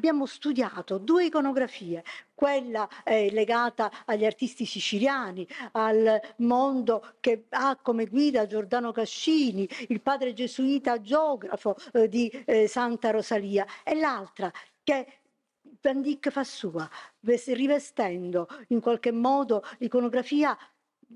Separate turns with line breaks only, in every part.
Abbiamo studiato due iconografie, quella eh, legata agli artisti siciliani, al mondo che ha come guida Giordano Cascini, il padre gesuita geografo eh, di eh, Santa Rosalia, e l'altra che Van Dyck fa sua, ves- rivestendo in qualche modo l'iconografia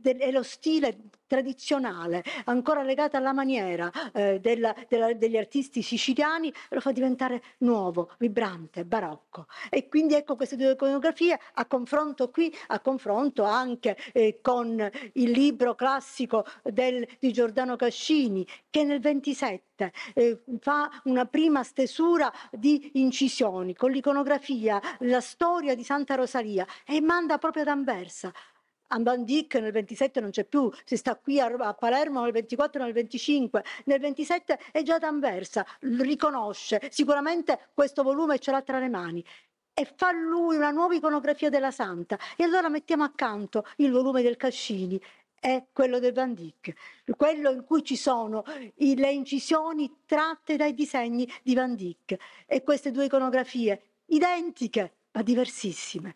e lo stile tradizionale, ancora legata alla maniera eh, della- della- degli artisti siciliani, lo fa diventare nuovo, vibrante, barocco. E quindi ecco queste due iconografie a confronto qui, a confronto anche eh, con il libro classico del- di Giordano Cascini, che nel 27 eh, fa una prima stesura di incisioni con l'iconografia, la storia di Santa Rosalia e manda proprio ad Anversa. A Van Dyck nel 27 non c'è più, si sta qui a, a Palermo nel 24 nel 25, nel 27 è già ad Anversa, riconosce, sicuramente questo volume ce l'ha tra le mani e fa lui una nuova iconografia della Santa. E allora mettiamo accanto il volume del Cascini e quello del Van Dyck, quello in cui ci sono le incisioni tratte dai disegni di Van Dyck e queste due iconografie identiche ma diversissime,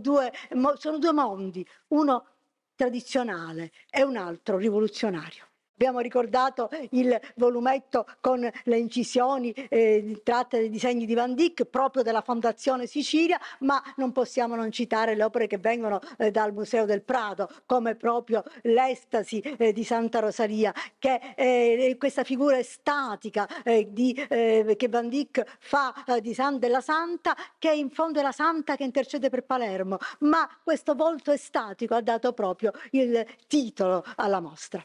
due, sono due mondi, uno tradizionale e un altro rivoluzionario. Abbiamo ricordato il volumetto con le incisioni eh, tratte dai disegni di Van Dyck proprio della Fondazione Sicilia, ma non possiamo non citare le opere che vengono eh, dal Museo del Prado, come proprio l'Estasi eh, di Santa Rosalia, che eh, questa figura estatica eh, di, eh, che Van Dyck fa San- della Santa, che in fondo è la Santa che intercede per Palermo, ma questo volto estatico ha dato proprio il titolo alla mostra.